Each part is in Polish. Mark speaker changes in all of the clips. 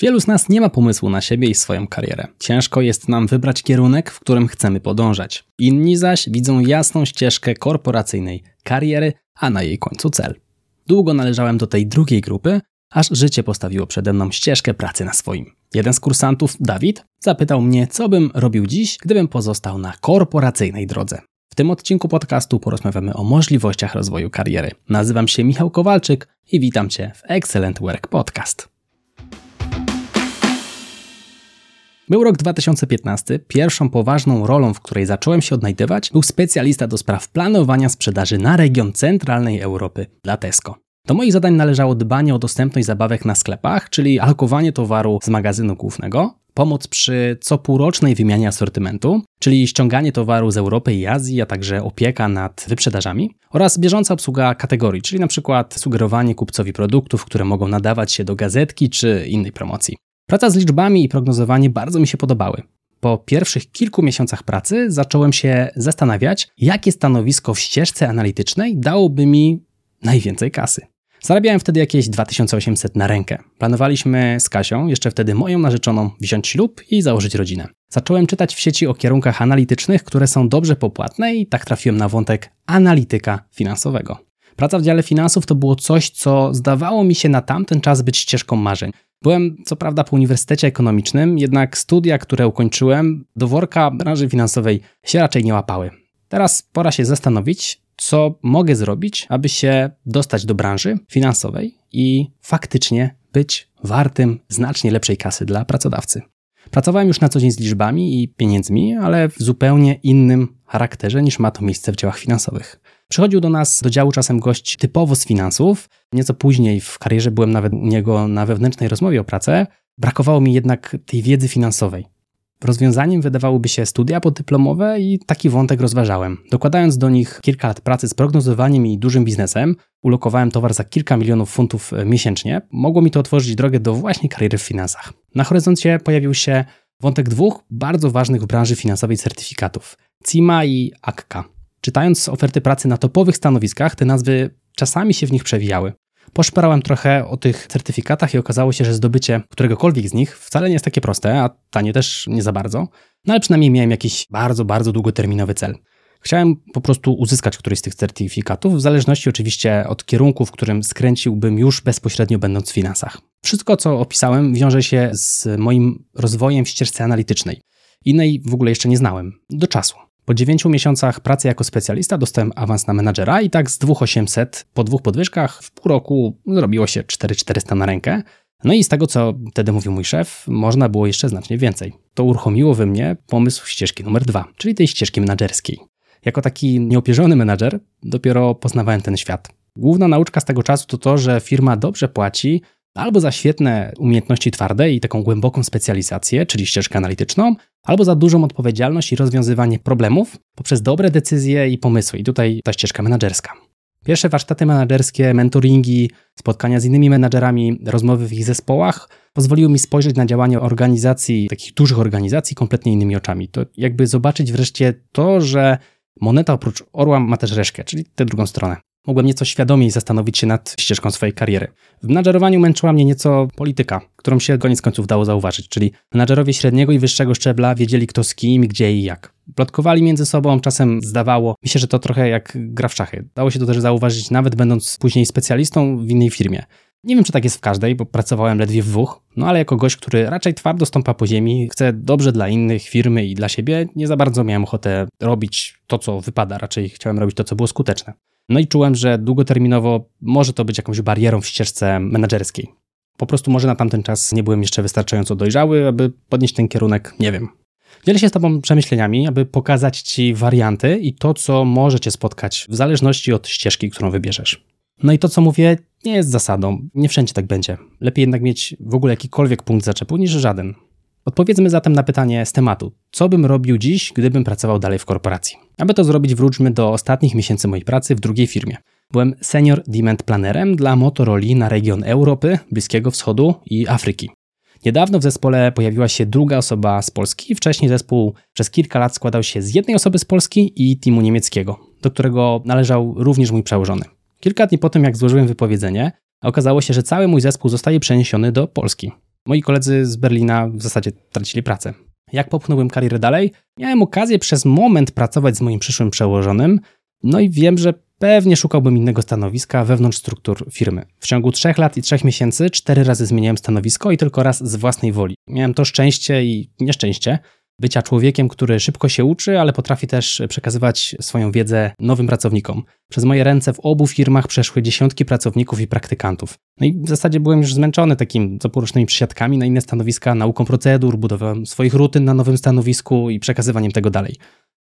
Speaker 1: Wielu z nas nie ma pomysłu na siebie i swoją karierę. Ciężko jest nam wybrać kierunek, w którym chcemy podążać. Inni zaś widzą jasną ścieżkę korporacyjnej kariery, a na jej końcu cel. Długo należałem do tej drugiej grupy, aż życie postawiło przede mną ścieżkę pracy na swoim. Jeden z kursantów, Dawid, zapytał mnie, co bym robił dziś, gdybym pozostał na korporacyjnej drodze. W tym odcinku podcastu porozmawiamy o możliwościach rozwoju kariery. Nazywam się Michał Kowalczyk i witam Cię w Excellent Work Podcast. Był rok 2015. Pierwszą poważną rolą, w której zacząłem się odnajdywać, był specjalista do spraw planowania sprzedaży na region centralnej Europy dla Tesco. Do moich zadań należało dbanie o dostępność zabawek na sklepach, czyli alokowanie towaru z magazynu głównego, pomoc przy copółrocznej wymianie asortymentu, czyli ściąganie towaru z Europy i Azji, a także opieka nad wyprzedażami oraz bieżąca obsługa kategorii, czyli na przykład sugerowanie kupcowi produktów, które mogą nadawać się do gazetki czy innej promocji. Praca z liczbami i prognozowanie bardzo mi się podobały. Po pierwszych kilku miesiącach pracy zacząłem się zastanawiać, jakie stanowisko w ścieżce analitycznej dałoby mi najwięcej kasy. Zarabiałem wtedy jakieś 2800 na rękę. Planowaliśmy z Kasią, jeszcze wtedy moją narzeczoną, wziąć ślub i założyć rodzinę. Zacząłem czytać w sieci o kierunkach analitycznych, które są dobrze popłatne i tak trafiłem na wątek analityka finansowego. Praca w dziale finansów to było coś, co zdawało mi się na tamten czas być ścieżką marzeń. Byłem co prawda po Uniwersytecie Ekonomicznym, jednak studia, które ukończyłem, do worka branży finansowej się raczej nie łapały. Teraz pora się zastanowić, co mogę zrobić, aby się dostać do branży finansowej i faktycznie być wartym znacznie lepszej kasy dla pracodawcy. Pracowałem już na co dzień z liczbami i pieniędzmi, ale w zupełnie innym charakterze niż ma to miejsce w działach finansowych. Przychodził do nas do działu czasem gość typowo z finansów. Nieco później w karierze byłem nawet u niego na wewnętrznej rozmowie o pracę. Brakowało mi jednak tej wiedzy finansowej. Rozwiązaniem wydawałyby się studia podyplomowe i taki wątek rozważałem. Dokładając do nich kilka lat pracy z prognozowaniem i dużym biznesem, ulokowałem towar za kilka milionów funtów e, miesięcznie, mogło mi to otworzyć drogę do właśnie kariery w finansach. Na horyzoncie pojawił się wątek dwóch bardzo ważnych w branży finansowej certyfikatów CIMA i AKKA. Czytając oferty pracy na topowych stanowiskach, te nazwy czasami się w nich przewijały. Poszperałem trochę o tych certyfikatach i okazało się, że zdobycie któregokolwiek z nich wcale nie jest takie proste, a tanie też nie za bardzo. No ale przynajmniej miałem jakiś bardzo, bardzo długoterminowy cel. Chciałem po prostu uzyskać któryś z tych certyfikatów, w zależności oczywiście od kierunku, w którym skręciłbym już bezpośrednio będąc w finansach. Wszystko, co opisałem, wiąże się z moim rozwojem w ścieżce analitycznej. Innej w ogóle jeszcze nie znałem. Do czasu. Po 9 miesiącach pracy jako specjalista dostałem awans na menadżera i tak z 2800 po dwóch podwyżkach w pół roku zrobiło się 4400 na rękę. No i z tego, co wtedy mówił mój szef, można było jeszcze znacznie więcej. To uruchomiło we mnie pomysł ścieżki numer dwa, czyli tej ścieżki menadżerskiej. Jako taki nieopierzony menadżer dopiero poznawałem ten świat. Główna nauczka z tego czasu to to, że firma dobrze płaci albo za świetne umiejętności twarde i taką głęboką specjalizację, czyli ścieżkę analityczną, albo za dużą odpowiedzialność i rozwiązywanie problemów poprzez dobre decyzje i pomysły. I tutaj ta ścieżka menedżerska. Pierwsze warsztaty menedżerskie, mentoringi, spotkania z innymi menedżerami, rozmowy w ich zespołach pozwoliły mi spojrzeć na działanie organizacji, takich dużych organizacji, kompletnie innymi oczami. To jakby zobaczyć wreszcie to, że moneta oprócz orła ma też reszkę, czyli tę drugą stronę mogłem nieco świadomiej zastanowić się nad ścieżką swojej kariery. W menadżerowaniu męczyła mnie nieco polityka, którą się koniec końców dało zauważyć, czyli menadżerowie średniego i wyższego szczebla wiedzieli kto z kim, gdzie i jak. Plotkowali między sobą, czasem zdawało mi się, że to trochę jak gra w szachy. Dało się to też zauważyć nawet będąc później specjalistą w innej firmie. Nie wiem, czy tak jest w każdej, bo pracowałem ledwie w dwóch, no ale jako gość, który raczej twardo stąpa po ziemi, chce dobrze dla innych, firmy i dla siebie, nie za bardzo miałem ochotę robić to, co wypada, raczej chciałem robić to, co było skuteczne. No i czułem, że długoterminowo może to być jakąś barierą w ścieżce menedżerskiej. Po prostu może na tamten czas nie byłem jeszcze wystarczająco dojrzały, aby podnieść ten kierunek, nie wiem. Dzielę się z Tobą przemyśleniami, aby pokazać Ci warianty i to, co może Cię spotkać w zależności od ścieżki, którą wybierzesz. No i to, co mówię, nie jest zasadą. Nie wszędzie tak będzie. Lepiej jednak mieć w ogóle jakikolwiek punkt zaczepu niż żaden. Odpowiedzmy zatem na pytanie z tematu: co bym robił dziś, gdybym pracował dalej w korporacji? Aby to zrobić, wróćmy do ostatnich miesięcy mojej pracy w drugiej firmie. Byłem senior demand planerem dla Motorola na region Europy, Bliskiego Wschodu i Afryki. Niedawno w zespole pojawiła się druga osoba z Polski. Wcześniej zespół przez kilka lat składał się z jednej osoby z Polski i teamu niemieckiego, do którego należał również mój przełożony. Kilka dni po tym, jak złożyłem wypowiedzenie, okazało się, że cały mój zespół zostaje przeniesiony do Polski. Moi koledzy z Berlina w zasadzie tracili pracę. Jak popchnąłbym karierę dalej? Miałem okazję przez moment pracować z moim przyszłym przełożonym, no i wiem, że pewnie szukałbym innego stanowiska wewnątrz struktur firmy. W ciągu trzech lat i trzech miesięcy cztery razy zmieniałem stanowisko i tylko raz z własnej woli. Miałem to szczęście i nieszczęście, bycia człowiekiem, który szybko się uczy, ale potrafi też przekazywać swoją wiedzę nowym pracownikom. Przez moje ręce w obu firmach przeszły dziesiątki pracowników i praktykantów. No i w zasadzie byłem już zmęczony takim coporocznymi przysiadkami na inne stanowiska, nauką procedur, budową swoich rutyn na nowym stanowisku i przekazywaniem tego dalej.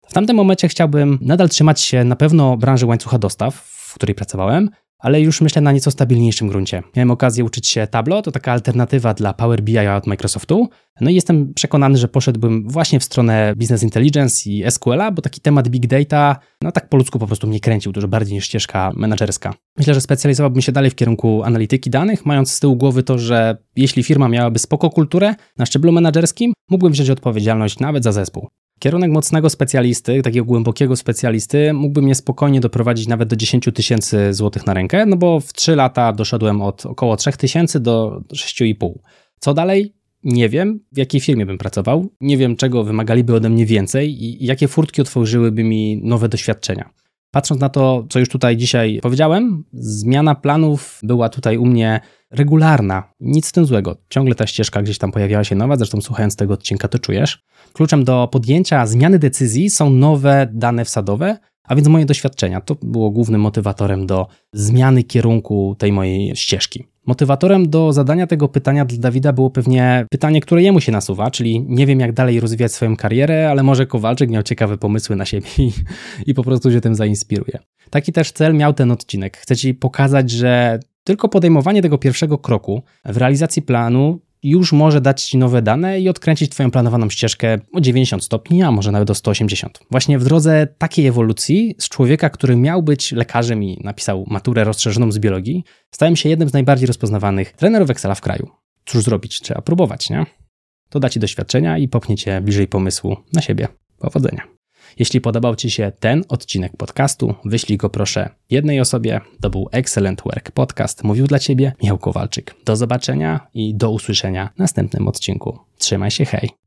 Speaker 1: W tamtym momencie chciałbym nadal trzymać się na pewno branży łańcucha dostaw, w której pracowałem, ale już myślę na nieco stabilniejszym gruncie. Miałem okazję uczyć się Tableau, to taka alternatywa dla Power BI od Microsoftu. No i jestem przekonany, że poszedłbym właśnie w stronę Business Intelligence i SQL-a, bo taki temat Big Data, no tak po ludzku po prostu mnie kręcił dużo bardziej niż ścieżka menedżerska. Myślę, że specjalizowałbym się dalej w kierunku analityki danych, mając z tyłu głowy to, że jeśli firma miałaby spoko kulturę na szczeblu menedżerskim, mógłbym wziąć odpowiedzialność nawet za zespół. Kierunek mocnego specjalisty, takiego głębokiego specjalisty, mógłby mnie spokojnie doprowadzić nawet do 10 tysięcy złotych na rękę, no bo w 3 lata doszedłem od około 3 tysięcy do 6,5. Co dalej? Nie wiem, w jakiej firmie bym pracował, nie wiem, czego wymagaliby ode mnie więcej i jakie furtki otworzyłyby mi nowe doświadczenia. Patrząc na to, co już tutaj dzisiaj powiedziałem, zmiana planów była tutaj u mnie regularna. Nic z tym złego. Ciągle ta ścieżka gdzieś tam pojawiała się nowa, zresztą słuchając tego odcinka to czujesz. Kluczem do podjęcia zmiany decyzji są nowe dane wsadowe, a więc moje doświadczenia. To było głównym motywatorem do zmiany kierunku tej mojej ścieżki. Motywatorem do zadania tego pytania dla Dawida było pewnie pytanie, które jemu się nasuwa, czyli nie wiem jak dalej rozwijać swoją karierę, ale może Kowalczyk miał ciekawe pomysły na siebie i, i po prostu się tym zainspiruje. Taki też cel miał ten odcinek. Chcę Ci pokazać, że tylko podejmowanie tego pierwszego kroku w realizacji planu już może dać Ci nowe dane i odkręcić Twoją planowaną ścieżkę o 90 stopni, a może nawet o 180. Właśnie w drodze takiej ewolucji z człowieka, który miał być lekarzem i napisał maturę rozszerzoną z biologii, stałem się jednym z najbardziej rozpoznawanych trenerów Excela w kraju. Cóż zrobić? Trzeba próbować, nie? To da Ci doświadczenia i popchnie Cię bliżej pomysłu na siebie. Powodzenia. Jeśli podobał Ci się ten odcinek podcastu, wyślij go proszę jednej osobie. To był Excellent Work Podcast. Mówił dla Ciebie Michał Kowalczyk. Do zobaczenia i do usłyszenia w następnym odcinku. Trzymaj się, hej!